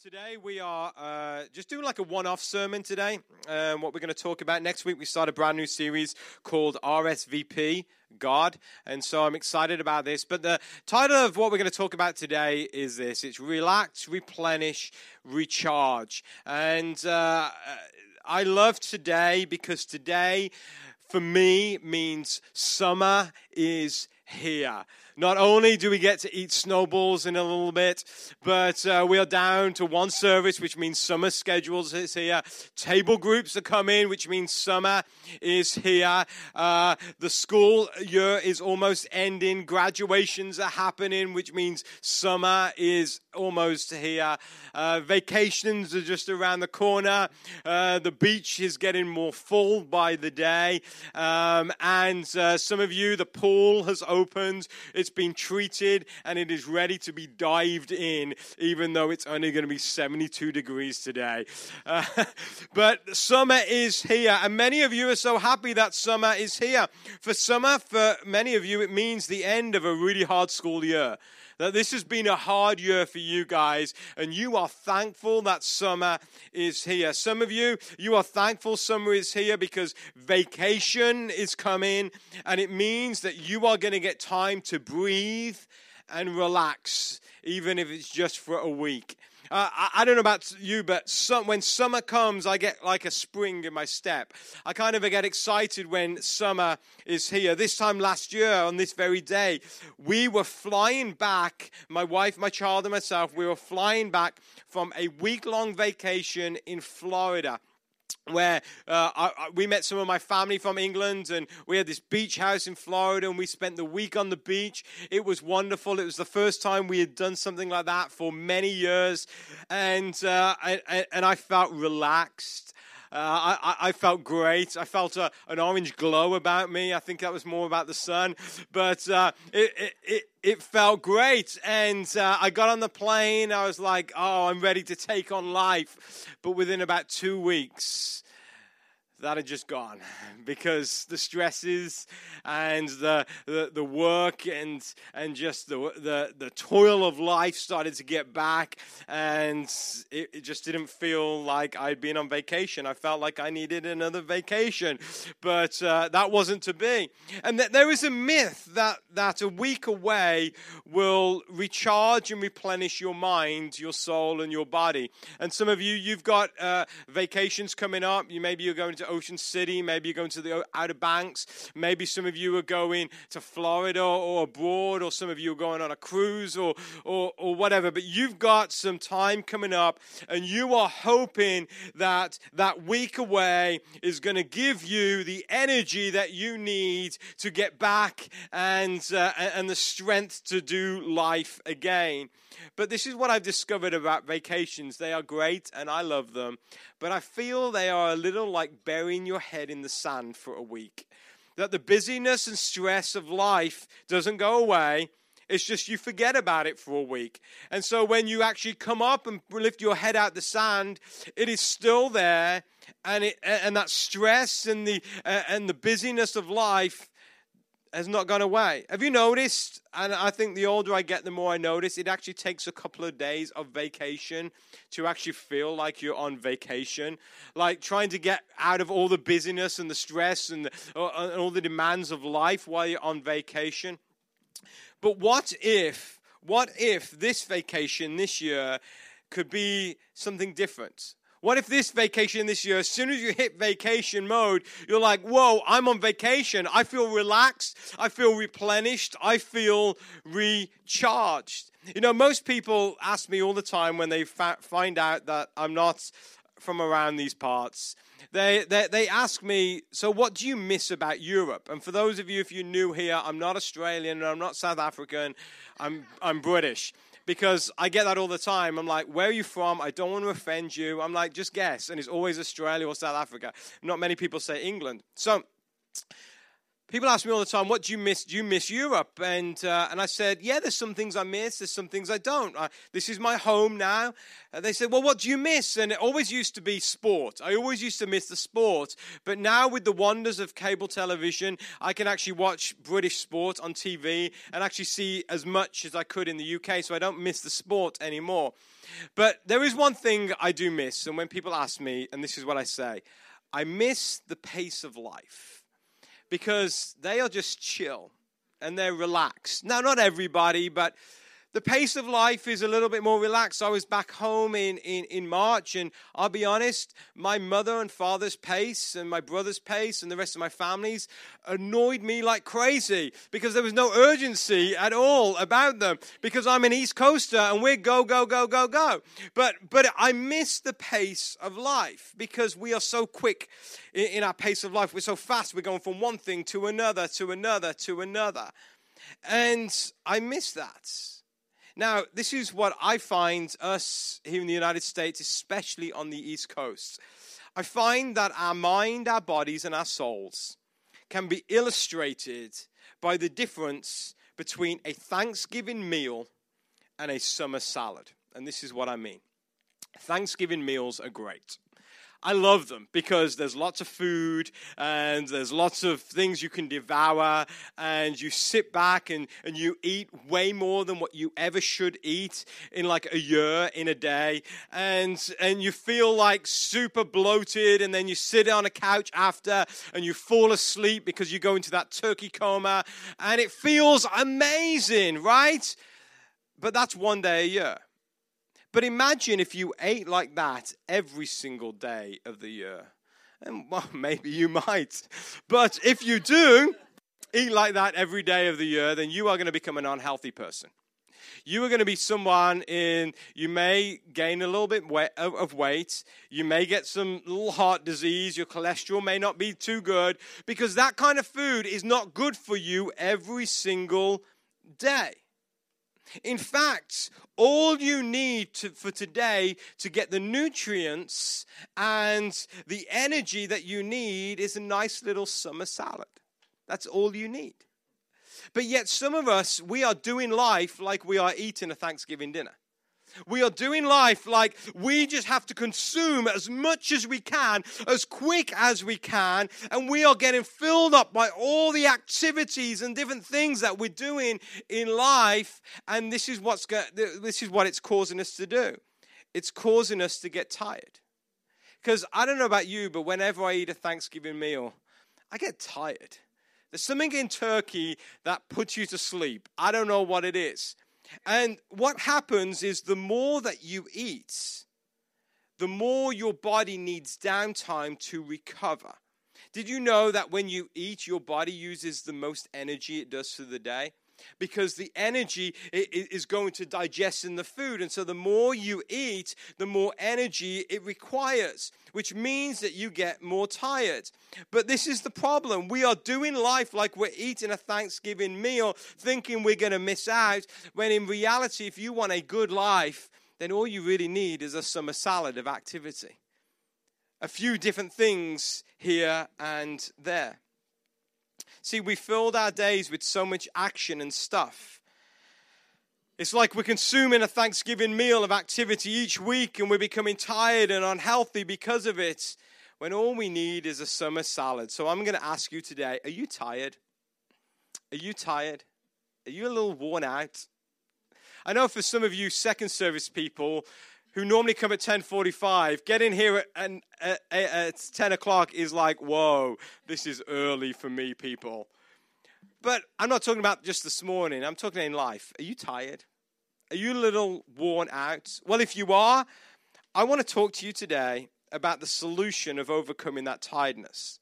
today we are uh, just doing like a one-off sermon today. Um, what we're going to talk about next week, we start a brand new series called RSVP God, and so I'm excited about this. But the title of what we're going to talk about today is this: it's relax, replenish, recharge. And uh, I love today because today, for me, means summer is here. Not only do we get to eat snowballs in a little bit, but uh, we are down to one service, which means summer schedules is here. Table groups are coming, which means summer is here. Uh, the school year is almost ending. Graduations are happening, which means summer is almost here. Uh, vacations are just around the corner. Uh, the beach is getting more full by the day. Um, and uh, some of you, the pool has opened. It's it's been treated and it is ready to be dived in, even though it's only going to be 72 degrees today. Uh, but summer is here, and many of you are so happy that summer is here. For summer, for many of you, it means the end of a really hard school year that this has been a hard year for you guys, and you are thankful that summer is here. Some of you, you are thankful summer is here because vacation is coming, and it means that you are going to get time to breathe and relax, even if it's just for a week. Uh, I, I, don't know about you, but some, when summer comes, I get like a spring in my step. I kind of get excited when summer is here. This time last year, on this very day, we were flying back, my wife, my child, and myself, we were flying back from a week long vacation in Florida where uh, I, we met some of my family from England, and we had this beach house in Florida, and we spent the week on the beach. It was wonderful. It was the first time we had done something like that for many years, and uh, I, and I felt relaxed. Uh, I, I, felt great. I felt a, an orange glow about me. I think that was more about the sun, but uh, it, it, it, it, felt great. And uh, I got on the plane. I was like, oh, I'm ready to take on life. But within about two weeks, that had just gone because the stresses and the, the, the, work and, and just the, the, the toil of life started to get back and it, it, just didn't feel like I'd been on vacation. I felt like I needed another vacation, but uh, that wasn't to be. And th- there is a myth that, that a week away will recharge and replenish your mind, your soul, and your body. And some of you, you've got uh, vacations coming up. You Maybe you're going to Ocean City. Maybe you're going to the Outer Banks. Maybe some of you are going to Florida or abroad, or some of you are going on a cruise or, or, or whatever. But you've got some time coming up, and you are hoping that that week away is going to give you the energy that you need to get back and, uh, and the strength to do life again. But this is what I've discovered about vacations. They are great and I love them, but I feel they are a little like burying your head in the sand for a week. That the busyness and stress of life doesn't go away. It's just you forget about it for a week. And so when you actually come up and lift your head out the sand, it is still there. And, it, and that stress and the, uh, and the busyness of life has not gone away. Have you noticed? And I think the older I get, the more I notice it actually takes a couple of days of vacation to actually feel like you're on vacation. Like trying to get out of all the busyness and the stress and, the, uh, and all the demands of life while you're on vacation. But what if, what if this vacation this year could be something different? What if this vacation this year, as soon as you hit vacation mode, you're like, whoa, I'm on vacation. I feel relaxed. I feel replenished. I feel recharged. You know, most people ask me all the time when they fa- find out that I'm not from around these parts. They, they, they ask me, so what do you miss about Europe? And for those of you, if you're new here, I'm not Australian, I'm not South African, I'm, I'm British because I get that all the time. I'm like, where are you from? I don't want to offend you. I'm like, just guess. And it's always Australia or South Africa. Not many people say England. So people ask me all the time, "What do you miss? Do you miss Europe?" And uh, and I said, "Yeah, there's some things I miss. There's some things I don't. I, this is my home now." And they said, "Well, what do you miss?" And it always used to be sport. I always used to miss the sport, but now with the wonders of cable television, I can actually watch British sport on TV and actually see as much as I could in the UK. So I don't miss the sport anymore. But there is one thing I do miss, and when people ask me, and this is what I say I miss the pace of life because they are just chill and they're relaxed. Now, not everybody, but the pace of life is a little bit more relaxed. I was back home in, in, in March, and I'll be honest, my mother and father's pace and my brother's pace and the rest of my family's annoyed me like crazy because there was no urgency at all about them because I'm an East Coaster and we're go, go, go, go, go. But, but I miss the pace of life because we are so quick in, in our pace of life. We're so fast. We're going from one thing to another, to another, to another. And I miss that. Now, this is what I find us here in the United States, especially on the East Coast. I find that our mind, our bodies, and our souls can be illustrated by the difference between a Thanksgiving meal and a summer salad. And this is what I mean Thanksgiving meals are great. I love them because there's lots of food and there's lots of things you can devour, and you sit back and, and you eat way more than what you ever should eat in like a year, in a day. And, and you feel like super bloated, and then you sit on a couch after and you fall asleep because you go into that turkey coma, and it feels amazing, right? But that's one day a year. But imagine if you ate like that every single day of the year. And well, maybe you might. But if you do eat like that every day of the year, then you are going to become an unhealthy person. You are going to be someone in, you may gain a little bit of weight. You may get some little heart disease. Your cholesterol may not be too good because that kind of food is not good for you every single day. In fact, all you need to, for today to get the nutrients and the energy that you need is a nice little summer salad. That's all you need. But yet, some of us, we are doing life like we are eating a Thanksgiving dinner. We are doing life like we just have to consume as much as we can, as quick as we can, and we are getting filled up by all the activities and different things that we're doing in life. And this is what's this is what it's causing us to do. It's causing us to get tired. Because I don't know about you, but whenever I eat a Thanksgiving meal, I get tired. There's something in turkey that puts you to sleep. I don't know what it is. And what happens is the more that you eat, the more your body needs downtime to recover. Did you know that when you eat, your body uses the most energy it does for the day? Because the energy is going to digest in the food. And so the more you eat, the more energy it requires, which means that you get more tired. But this is the problem. We are doing life like we're eating a Thanksgiving meal, thinking we're going to miss out, when in reality, if you want a good life, then all you really need is a summer salad of activity. A few different things here and there. See, we filled our days with so much action and stuff. It's like we're consuming a Thanksgiving meal of activity each week and we're becoming tired and unhealthy because of it when all we need is a summer salad. So I'm going to ask you today are you tired? Are you tired? Are you a little worn out? I know for some of you second service people, who normally come at 10.45 getting here at, at, at 10 o'clock is like whoa this is early for me people. But i'm not talking about just this morning i'm talking in life. Are you tired? Are you a little worn out? Well if you are i want to talk to you today about the solution of overcoming that tiredness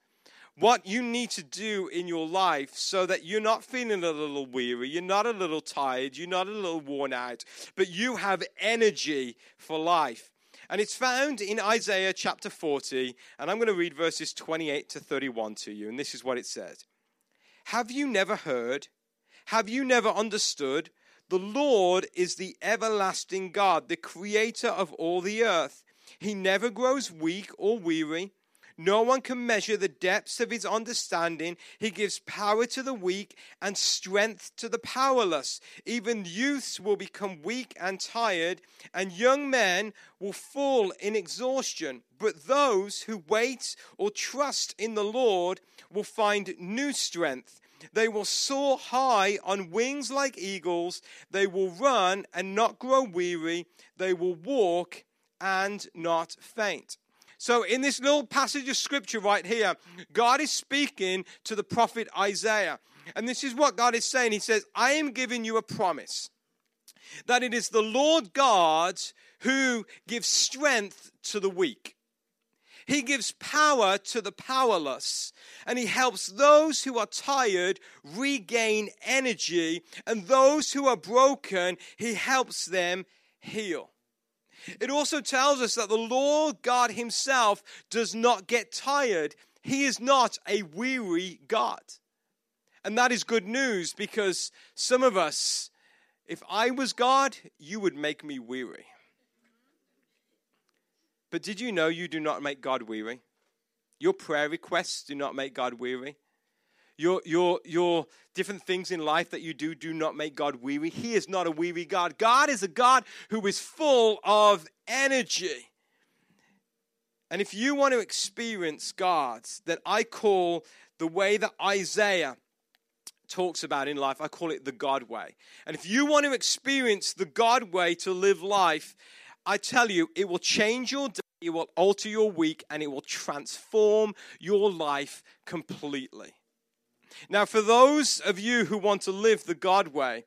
what you need to do in your life so that you're not feeling a little weary, you're not a little tired, you're not a little worn out, but you have energy for life. And it's found in Isaiah chapter 40, and I'm going to read verses 28 to 31 to you, and this is what it says Have you never heard? Have you never understood? The Lord is the everlasting God, the creator of all the earth. He never grows weak or weary. No one can measure the depths of his understanding. He gives power to the weak and strength to the powerless. Even youths will become weak and tired, and young men will fall in exhaustion. But those who wait or trust in the Lord will find new strength. They will soar high on wings like eagles. They will run and not grow weary. They will walk and not faint. So, in this little passage of scripture right here, God is speaking to the prophet Isaiah. And this is what God is saying. He says, I am giving you a promise that it is the Lord God who gives strength to the weak. He gives power to the powerless, and He helps those who are tired regain energy, and those who are broken, He helps them heal. It also tells us that the Lord God Himself does not get tired. He is not a weary God. And that is good news because some of us, if I was God, you would make me weary. But did you know you do not make God weary? Your prayer requests do not make God weary. Your, your, your different things in life that you do do not make God weary. He is not a weary God. God is a God who is full of energy. And if you want to experience God that I call the way that Isaiah talks about in life, I call it the God way. And if you want to experience the God way to live life, I tell you, it will change your day, it will alter your week, and it will transform your life completely. Now, for those of you who want to live the God way,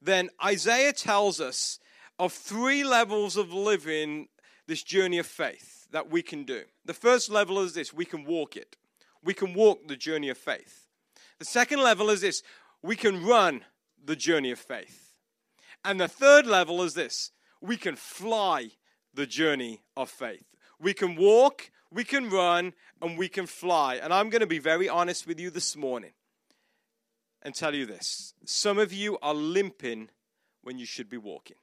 then Isaiah tells us of three levels of living this journey of faith that we can do. The first level is this we can walk it, we can walk the journey of faith. The second level is this we can run the journey of faith. And the third level is this we can fly the journey of faith. We can walk, we can run, and we can fly. And I'm going to be very honest with you this morning and tell you this some of you are limping when you should be walking.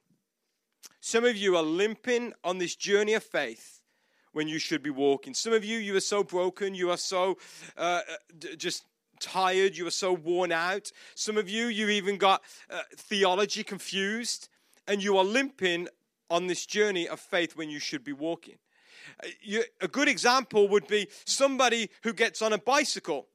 Some of you are limping on this journey of faith when you should be walking. Some of you, you are so broken, you are so uh, just tired, you are so worn out. Some of you, you even got uh, theology confused, and you are limping on this journey of faith when you should be walking. Uh, a good example would be somebody who gets on a bicycle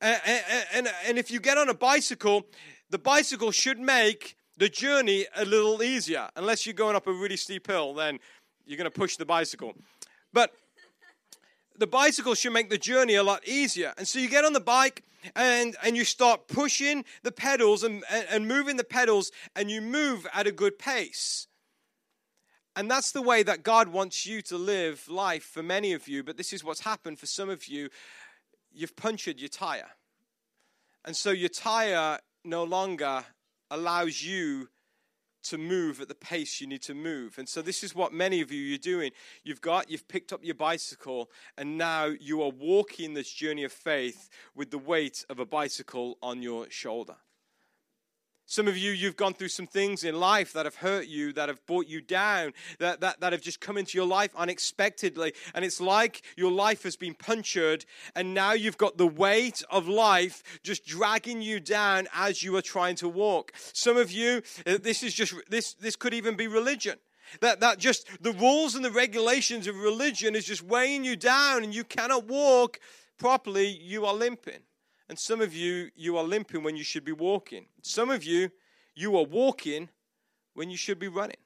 and, and, if you get on a bicycle, the bicycle should make the journey a little easier. Unless you're going up a really steep hill, then you're going to push the bicycle. But the bicycle should make the journey a lot easier. And so you get on the bike and, and you start pushing the pedals and, and moving the pedals, and you move at a good pace. And that's the way that God wants you to live life for many of you. But this is what's happened for some of you you've punctured your tire. And so your tire no longer allows you to move at the pace you need to move. And so this is what many of you are doing. You've got you've picked up your bicycle and now you are walking this journey of faith with the weight of a bicycle on your shoulder. Some of you, you've gone through some things in life that have hurt you, that have brought you down, that, that, that have just come into your life unexpectedly. And it's like your life has been punctured, and now you've got the weight of life just dragging you down as you are trying to walk. Some of you, uh, this is just, this, this could even be religion. That, that just the rules and the regulations of religion is just weighing you down, and you cannot walk properly, you are limping. And some of you, you are limping when you should be walking. Some of you, you are walking when you should be running.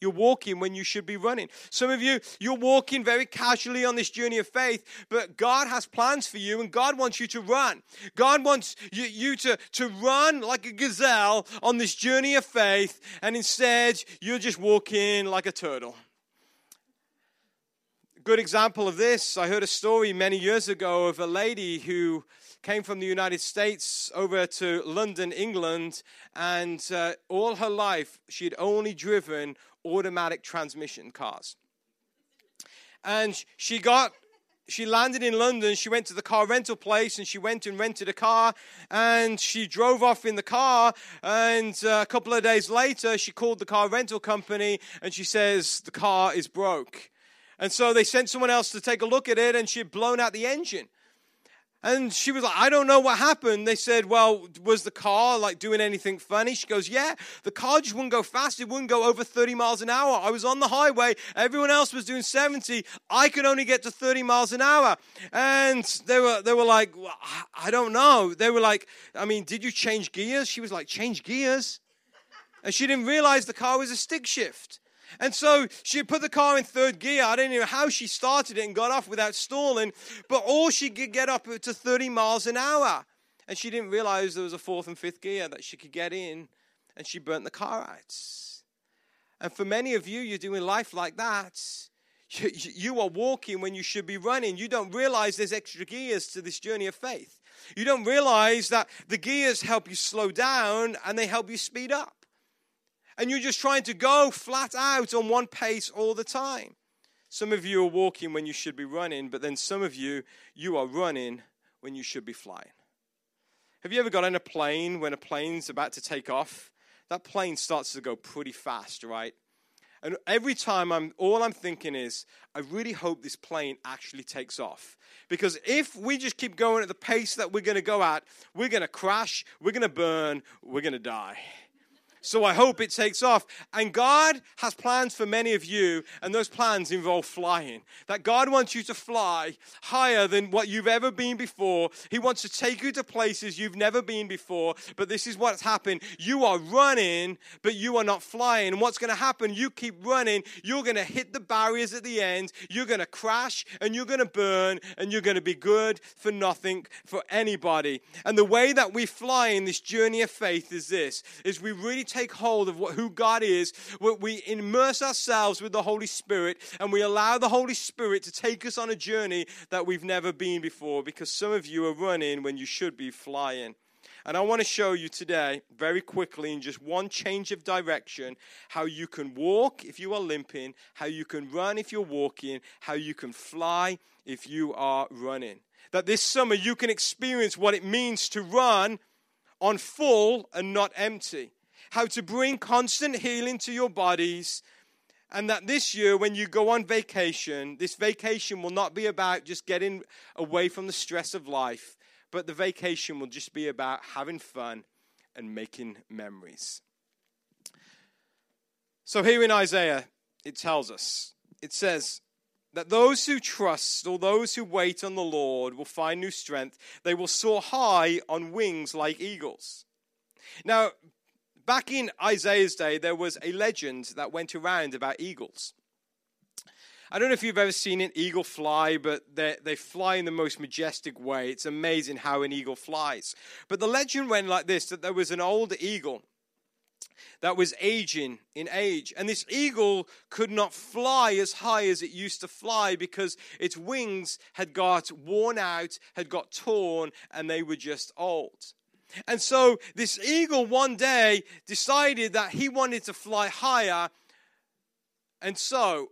You're walking when you should be running. Some of you, you're walking very casually on this journey of faith, but God has plans for you and God wants you to run. God wants you, you, to, to run like a gazelle on this journey of faith, and instead, you're just walking like a turtle. good example of this, I heard a story many years ago of a lady who came from the United States over to London, England, and uh, all her life she had only driven automatic transmission cars. And she got she landed in London. She went to the car rental place and she went and rented a car and she drove off in the car. And uh, a couple of days later, she called the car rental company and she says, The car is broke. And so they sent someone else to take a look at it and she had blown out the engine. And she was like, I don't know what happened. They said, Well, was the car like doing anything funny? She goes, Yeah, the car just wouldn't go fast. It wouldn't go over 30 miles an hour. I was on the highway. Everyone else was doing 70. I could only get to 30 miles an hour. And they were, they were like, well, I don't know. They were like, I mean, did you change gears? She was like, Change gears? And she didn't realize the car was a stick shift. And so she put the car in third gear. I don't know how she started it and got off without stalling, but all she could get up to 30 miles an hour. And she didn't realize there was a fourth and fifth gear that she could get in, and she burnt the car out. And for many of you, you're doing life like that. You are walking when you should be running. You don't realize there's extra gears to this journey of faith. You don't realize that the gears help you slow down and they help you speed up and you're just trying to go flat out on one pace all the time. Some of you are walking when you should be running, but then some of you, you are running when you should be flying. Have you ever got on a plane when a plane's about to take off? That plane starts to go pretty fast, right? And every time I'm all I'm thinking is, I really hope this plane actually takes off. Because if we just keep going at the pace that we're to go at, we're to crash, we're to burn, we're to die. So I hope it takes off. And God has plans for many of you, and those plans involve flying. That God wants you to fly higher than what you've ever been before. He wants to take you to places you've never been before. But this is what's happened. You are running, but you are not flying. And what's going to happen? You keep running, you're going to hit the barriers at the end, you're going to crash, and you're going to burn, and you're going to be good for nothing for anybody. And the way that we fly in this journey of faith is this is we really take hold of what, who God is, we immerse ourselves with the Holy Spirit, and we allow the Holy Spirit to take us on a journey that we've never been before because some of you are running when you should be flying. And I want to show you today, very quickly, in just one change of direction, how you can walk if you are limping, how you can run if you're walking, how you can fly if you are running. That this summer you can experience what it means to run on full and not empty how to bring constant healing to your bodies. And that this year, when you go on vacation, this vacation will not be about just getting away from the stress of life, but the vacation will just be about having fun and making memories. So, here in Isaiah, it tells us it says, that those who trust or those who wait on the Lord will find new strength. They will soar high on wings like eagles. Now, Back in Isaiah's day, there was a legend that went around about eagles. I don't know if you've ever seen an eagle fly, but they fly in the most majestic way. It's amazing how an eagle flies. But the legend went like this that there was an old eagle that was aging in age. And this eagle could not fly as high as it used to fly because its wings had got worn out, had got torn, and they were just old. And so this eagle one day decided that he wanted to fly higher. And so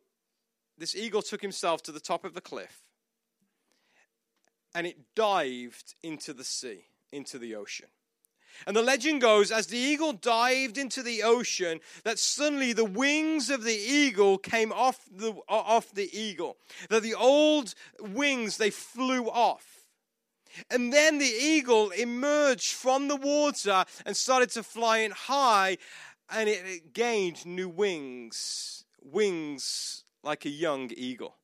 this eagle took himself to the top of the cliff and it dived into the sea, into the ocean. And the legend goes, as the eagle dived into the ocean, that suddenly the wings of the eagle came off the, off the eagle. That the old wings, they flew off. And then the eagle emerged from the water and started to fly in high, and it gained new wings, wings like a young eagle.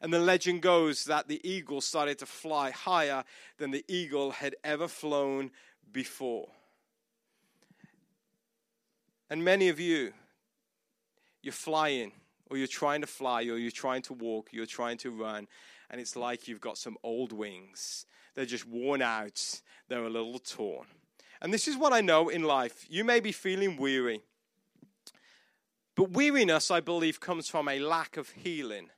And the legend goes that the eagle started to fly higher than the eagle had ever flown before. And many of you, you're flying, or you're trying to fly, or you're trying to walk, you're trying to run, and it's like you've got some old wings they're just worn out, they're a little torn. And this is what I know in life. You may be feeling weary, but weariness, I believe, comes from a lack of healing,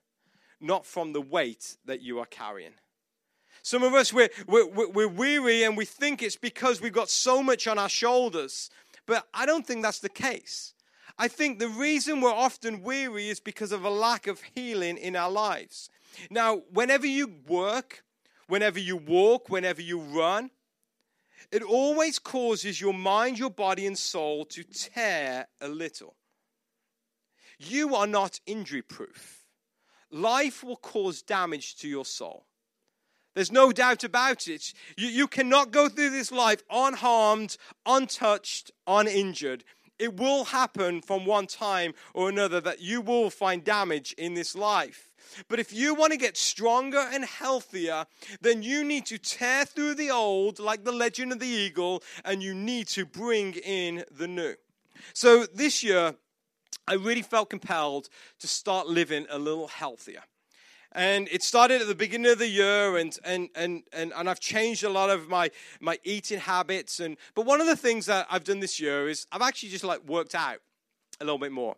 not from the weight that you are carrying. Some of us, we're, we're, we're weary and we think it's because we've got so much on our shoulders, but I don't think that's the case. I think the reason we're often weary is because of a lack of healing in our lives. Now, whenever you work, whenever you walk, whenever you run, it always causes your mind, your body, and soul to tear a little. You are not injury proof. Life will cause damage to your soul. There's no doubt about it. You, you cannot go through this life unharmed, untouched, uninjured. It will happen from one time or another that you will find damage in this life. But if you want to get stronger and healthier, then you need to tear through the old, like the legend of the eagle, and you need to bring in the new. So this year, I really felt compelled to start living a little healthier. And it started at the beginning of the year and, and, and, and, and i've changed a lot of my, my eating habits. And but one of the things that i've done this year is i've actually just like worked out a little bit more.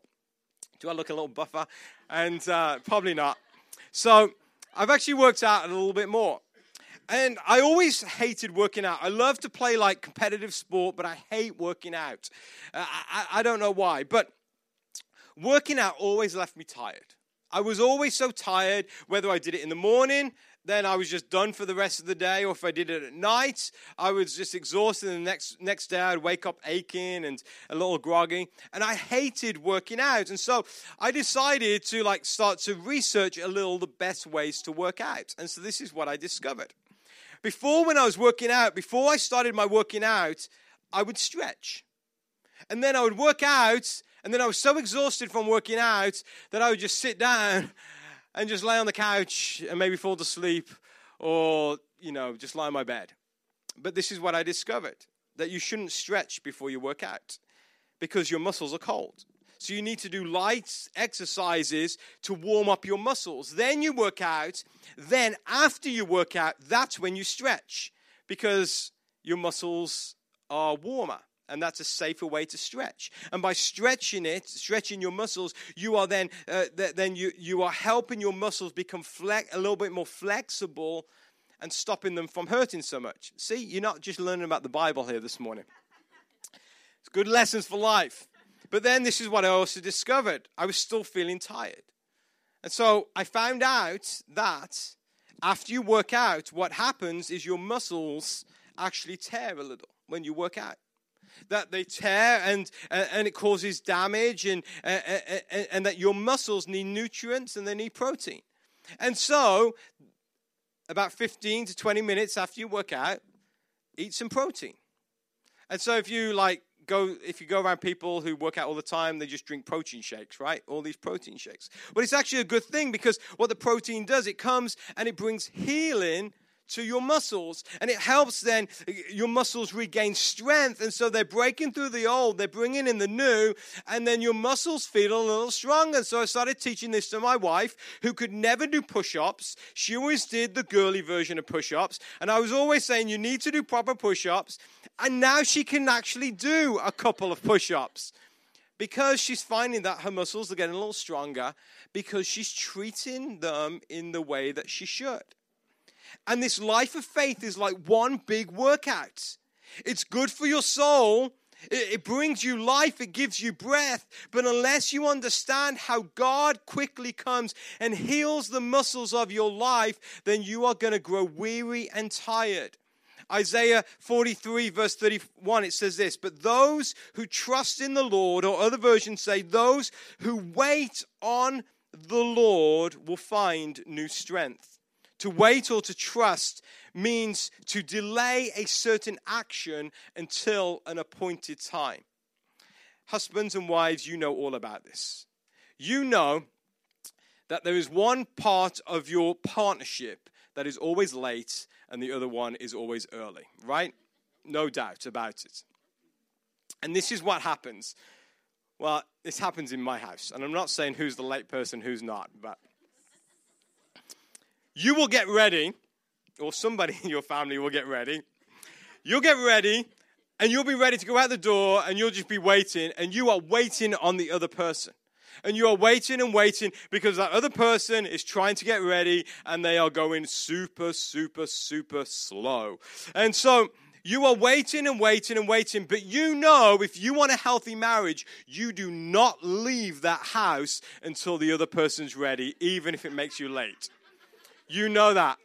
Do i look a little buffer and uh, probably not so i've actually worked out a little bit more and I always hated working out. I love to play like competitive sport, but I hate working out. Uh, I, I don't know why, but working out always left me tired. I was always so tired, whether I did it in the morning, then I was just done for the rest of the day, or if I did it at night, I was just exhausted. And the next next day, I'd wake up aching and a little groggy, and I hated working out. And so I decided to like start to research a little the best ways to work out. And so this is what I discovered. Before, when I was working out, before I started my working out, I would stretch, and then I would work out and then I was so exhausted from working out that I would just sit down and just lay on the couch and maybe fall to sleep or, you know, just lie in my bed. But this is what I discovered that you shouldn't stretch before you work out because your muscles are cold. So you need to do light exercises to warm up your muscles. Then you work out. Then, after you work out, that's when you stretch because your muscles are warmer and that's a safer way to stretch. And by stretching it, stretching your muscles, you are then uh, th- then you you are helping your muscles become flex- a little bit more flexible and stopping them from hurting so much. See, you're not just learning about the Bible here this morning. It's good lessons for life. But then this is what I also discovered. I was still feeling tired. And so I found out that after you work out, what happens is your muscles actually tear a little when you work out that they tear and, and it causes damage, and, and, and that your muscles need nutrients and they need protein. And so, about 15 to 20 minutes after you work out, eat some protein. And so, if you like, go if you go around people who work out all the time they just drink protein shakes right all these protein shakes but it's actually a good thing because what the protein does it comes and it brings healing to your muscles. And it helps then your muscles regain strength. And so they're breaking through the old, they're bringing in the new, and then your muscles feel a little stronger. So I started teaching this to my wife, who could never do push ups. She always did the girly version of push ups. And I was always saying, you need to do proper push ups. And now she can actually do a couple of push ups because she's finding that her muscles are getting a little stronger because she's treating them in the way that she should. And this life of faith is like one big workout. It's good for your soul. It, brings you life, it gives you breath. But unless you understand how God quickly comes and heals the muscles of your life, then you are going to grow weary and tired. Isaiah 43, verse 31, it says this But those who trust in the Lord, or other versions say, those who wait on the Lord will find new strength. To wait or to trust means to delay a certain action until an appointed time. Husbands and wives, you know all about this. You know that there is one part of your partnership that is always late and the other one is always early, right? No doubt about it. And this is what happens. Well, this happens in my house. And I'm not saying who's the late person, who's not, but you will get ready, or somebody in your family will get ready. You'll get ready, and you'll be ready to go out the door, and you'll just be waiting, and you are waiting on the other person. And you are waiting and waiting because that other person is trying to get ready and they are going super, super, super slow. And so you are waiting and waiting and waiting, but you know if you want a healthy marriage, you do not leave that house until the other person's ready, even if it makes you late. You know that.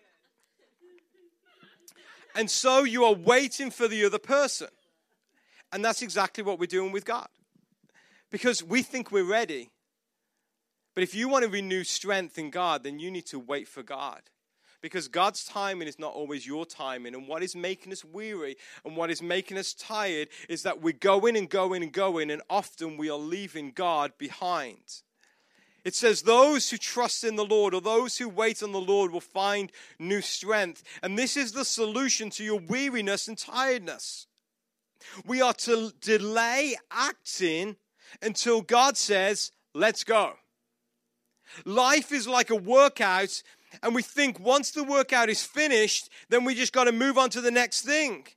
And so you are waiting for the other person. And that's exactly what we're doing with God. Because we think we're ready. But if you want to renew strength in God, then you need to wait for God. Because God's timing is not always your timing. And what is making us weary and what is making us tired is that we're going and going and going, and often we are leaving God behind. It says, Those who trust in the Lord or those who wait on the Lord will find new strength. And this is the solution to your weariness and tiredness. We are to delay acting until God says, Let's go. Life is like a workout, and we think once the workout is finished, then we just got to move on to the next thing.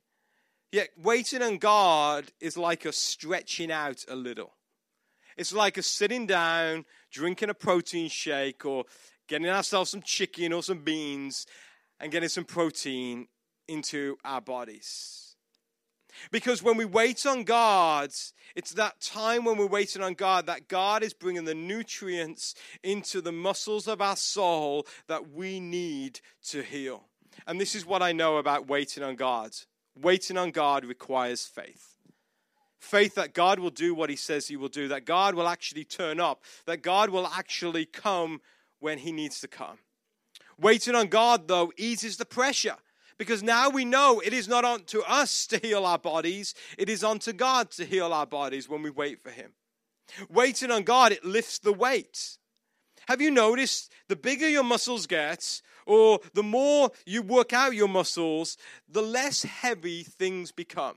Yet waiting on God is like us stretching out a little. It's like us sitting down, drinking a protein shake, or getting ourselves some chicken or some beans and getting some protein into our bodies. Because when we wait on God, it's that time when we're waiting on God that God is bringing the nutrients into the muscles of our soul that we need to heal. And this is what I know about waiting on God. Waiting on God requires faith. Faith that God will do what He says He will do, that God will actually turn up, that God will actually come when He needs to come. Waiting on God, though, eases the pressure because now we know it is not unto us to heal our bodies, it is unto God to heal our bodies when we wait for Him. Waiting on God, it lifts the weight. Have you noticed the bigger your muscles get, or the more you work out your muscles, the less heavy things become?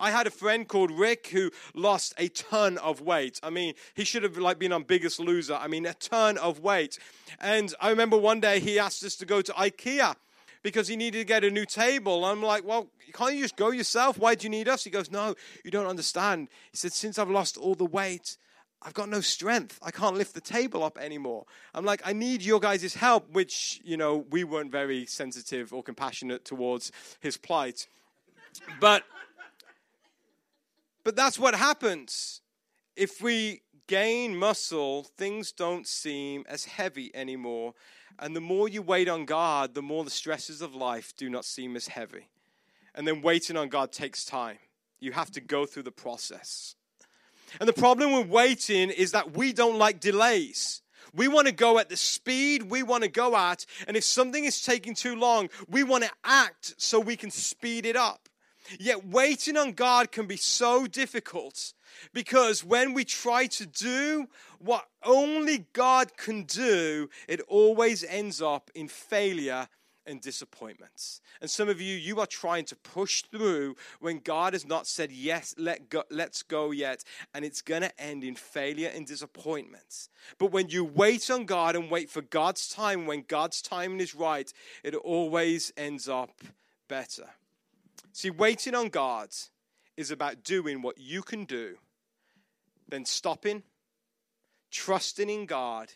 I had a friend called Rick who lost a ton of weight. I mean, he should have like been on Biggest Loser. I mean, a ton of weight. And I remember one day he asked us to go to IKEA because he needed to get a new table. I'm like, well, can't you just go yourself? Why do you need us? He goes, no, you don't understand. He said, since I've lost all the weight, I've got no strength. I can't lift the table up anymore. I'm like, I need your guys' help, which, you know, we weren't very sensitive or compassionate towards his plight. But, but that's what happens. If we gain muscle, things don't seem as heavy anymore. And the more you wait on God, the more the stresses of life do not seem as heavy. And then waiting on God takes time. You have to go through the process. And the problem with waiting is that we don't like delays. We want to go at the speed we want to go at. And if something is taking too long, we want to act so we can speed it up. Yet waiting on God can be so difficult because when we try to do what only God can do, it always ends up in failure and disappointments. And some of you, you are trying to push through when God has not said yes, let go, let's go yet, and it's going to end in failure and disappointments. But when you wait on God and wait for God's time, when God's timing is right, it always ends up better. See, waiting on God is about doing what you can do then stopping, trusting in God,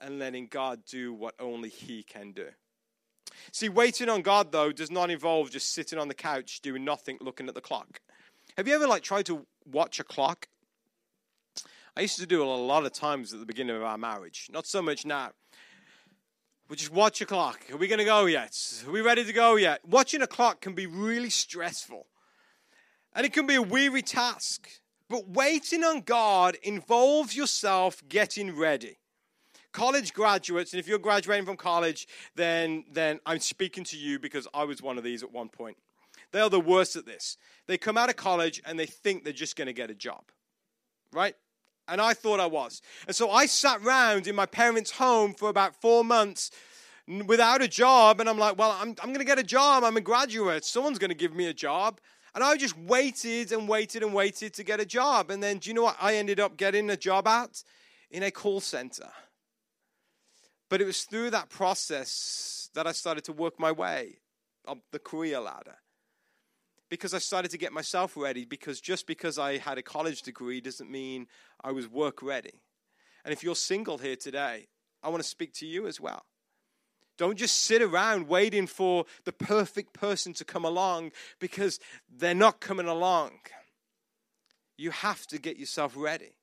and letting God do what only He can do. See, waiting on God, though, does not involve just sitting on the couch doing nothing, looking at the clock. Have you ever like tried to watch a clock? I used to do a lot of times at the beginning of our marriage. Not so much now. We just watch a clock. Are we going to go yet? Are we ready to go yet? Watching a clock can be really stressful. And it can be a weary task. But waiting on God involves yourself getting ready. College graduates, and if you're graduating from college, then, then I'm speaking to you because I was one of these at one point. They are the worst at this. They come out of college and they think they're just going to get a job, right? And I thought I was. And so I sat round in my parents' home for about four months without a job. And I'm like, well, I'm, I'm going to get a job. I'm a graduate. Someone's going to give me a job. And I just waited and waited and waited to get a job. And then, do you know what I ended up getting a job at? In a call center. But it was through that process that I started to work my way up the career ladder. Because I started to get myself ready, because just because I had a college degree doesn't mean I was work ready. And if you're single here today, I want to speak to you as well. Don't just sit around waiting for the perfect person to come along because they're not coming along. You have to get yourself ready.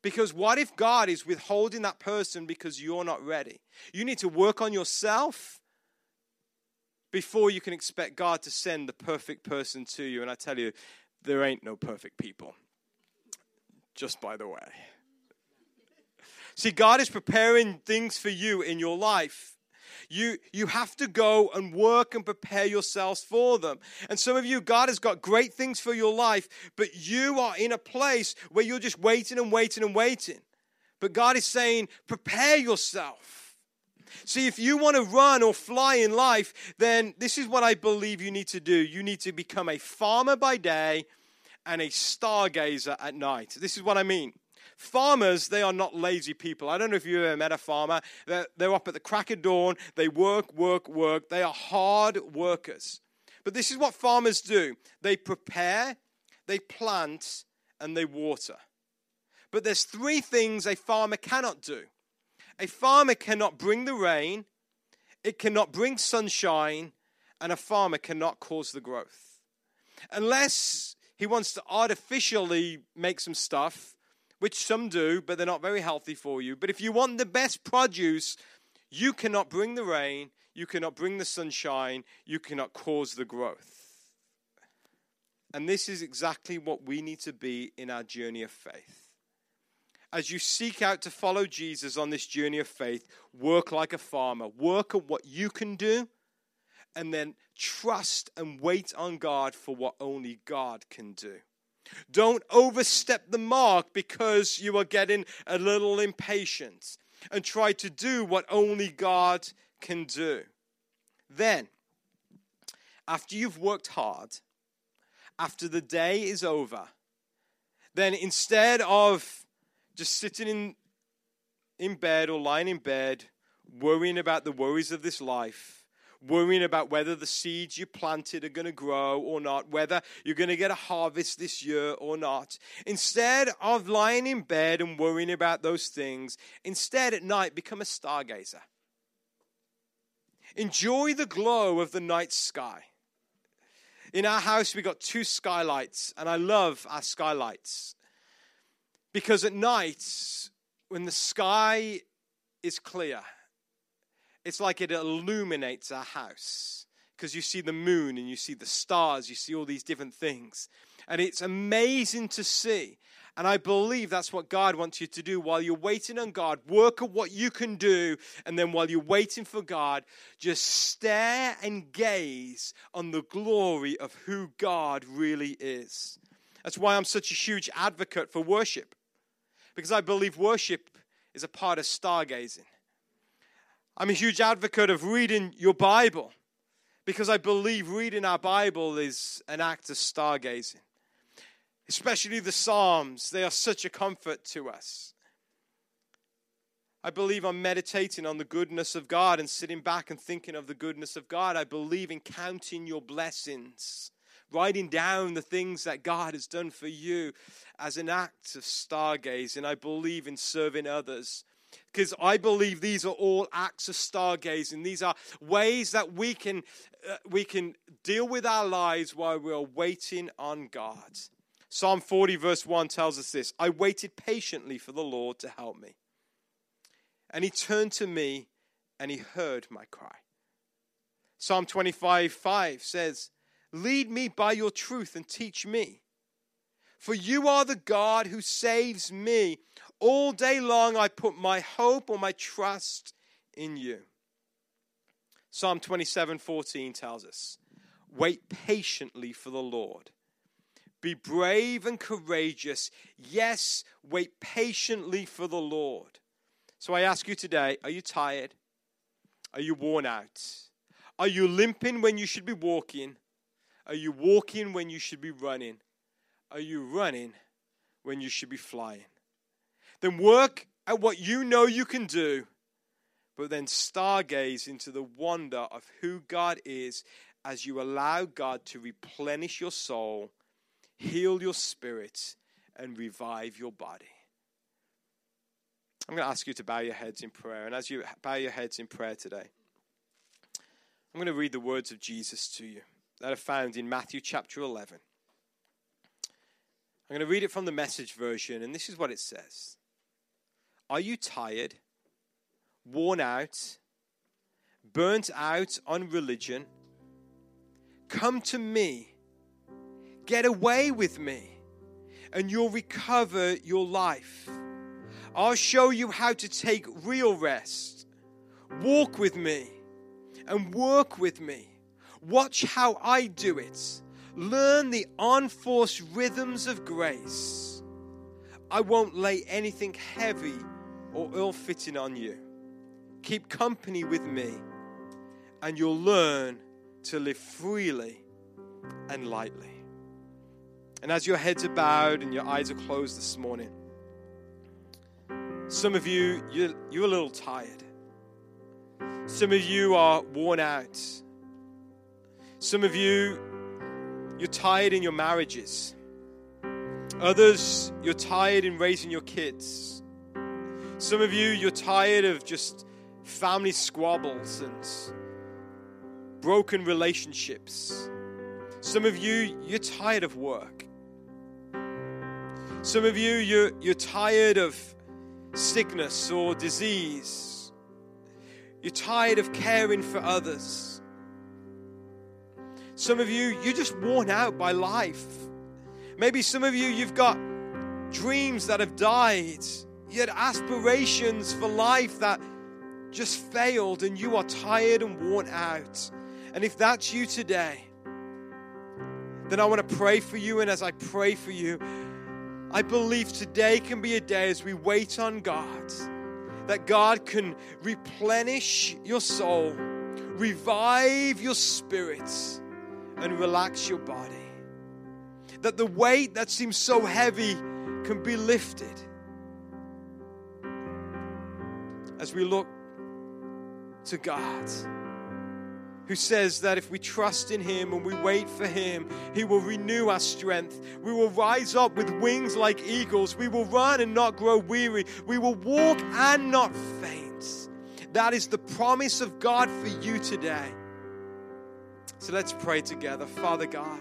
Because what if God is withholding that person because you're not ready? You need to work on yourself before you can expect God to send the perfect person to you. And I tell you, there ain't no perfect people. Just by the way. See, God is preparing things for you in your life You, you have to go and work and prepare yourselves for them. And some of you, God has got great things for your life, but you are in a place where you're just waiting and waiting and waiting. But God is saying, prepare yourself. See, if you want to run or fly in life, then this is what I believe you need to do. You need to become a farmer by day and a stargazer at night. This is what I mean. Farmers, they are not lazy people. I don't know if you've ever met a farmer. They're, they're up at the crack of dawn. They work, work, work. They are hard workers. But this is what farmers do they prepare, they plant, and they water. But there's three things a farmer cannot do a farmer cannot bring the rain, it cannot bring sunshine, and a farmer cannot cause the growth. Unless he wants to artificially make some stuff which some do, but they're not very healthy for you. But if you want the best produce, you cannot bring the rain, you cannot bring the sunshine, you cannot cause the growth. And this is exactly what we need to be in our journey of faith. As you seek out to follow Jesus on this journey of faith, work like a farmer. Work at what you can do, and then trust and wait on God for what only God can do. Don't overstep the mark because you are getting a little impatient and try to do what only God can do. Then, after you've worked hard, after the day is over, then instead of just sitting in, in bed or lying in bed, worrying about the worries of this life, worrying about whether the seeds you planted are going to grow or not, whether you're going to get a harvest this year or not. Instead of lying in bed and worrying about those things, instead at night become a stargazer. Enjoy the glow of the night sky. In our house, we got two skylights, and I love our skylights because at night, when the sky is clear, it's like it illuminates our house because you see the moon and you see the stars, you see all these different things. And it's amazing to see. And I believe that's what God wants you to do while you're waiting on God. Work at what you can do. And then while you're waiting for God, just stare and gaze on the glory of who God really is. That's why I'm such a huge advocate for worship. Because I believe worship is a part of stargazing. I'm a huge advocate of reading your Bible because I believe reading our Bible is an act of stargazing. Especially the Psalms, they are such a comfort to us. I believe I'm meditating on the goodness of God and sitting back and thinking of the goodness of God. I believe in counting your blessings, writing down the things that God has done for you as an act of stargazing. I believe in serving others because I believe these are all acts of stargazing. These are ways that we can, uh, we can deal with our lives while we're waiting on God. Psalm 40, verse 1 tells us this I waited patiently for the Lord to help me. And he turned to me and he heard my cry. Psalm 25, 5 says, Lead me by your truth and teach me. For you are the God who saves me. All day long I put my hope or my trust in you. Psalm 27 14 tells us, Wait patiently for the Lord. Be brave and courageous. Yes, wait patiently for the Lord. So I ask you today are you tired? Are you worn out? Are you limping when you should be walking? Are you walking when you should be running? Are you running when you should be flying? Then work at what you know you can do, but then stargaze into the wonder of who God is as you allow God to replenish your soul, heal your spirit, and revive your body. I'm going to ask you to bow your heads in prayer. And as you bow your heads in prayer today, I'm going to read the words of Jesus to you that are found in Matthew chapter 11. I'm going to read it from the message version, and this is what it says. Are you tired, worn out, burnt out on religion? Come to me. Get away with me, and you'll recover your life. I'll show you how to take real rest. Walk with me, and work with me. Watch how I do it. Learn the unforced rhythms of grace. I won't lay anything heavy or ill fitting on you. Keep company with me, and you'll learn to live freely and lightly. And as your heads are bowed and your eyes are closed this morning, some of you, you're, you're a little tired. Some of you are worn out. Some of you, you're tired in your marriages. Others, you're tired in raising your kids. Some of you, you're tired of just family squabbles and broken relationships. Some of you, you're tired of work. Some of you, you're, you're tired of sickness or disease. You're tired of caring for others. Some of you, you're just worn out by life. Maybe some of you, you've got dreams that have died. You had aspirations for life that just failed, and you are tired and worn out. And if that's you today, then I want to pray for you. And as I pray for you, I believe today can be a day as we wait on God, that God can replenish your soul, revive your spirit, and relax your body. That the weight that seems so heavy can be lifted. As we look to God who says that if we trust in Him and we wait for Him, He will renew our strength. We will rise up with wings like eagles. We will run and not grow weary. We will walk and not faint. That is the promise of God for you today. So let's pray together. Father God,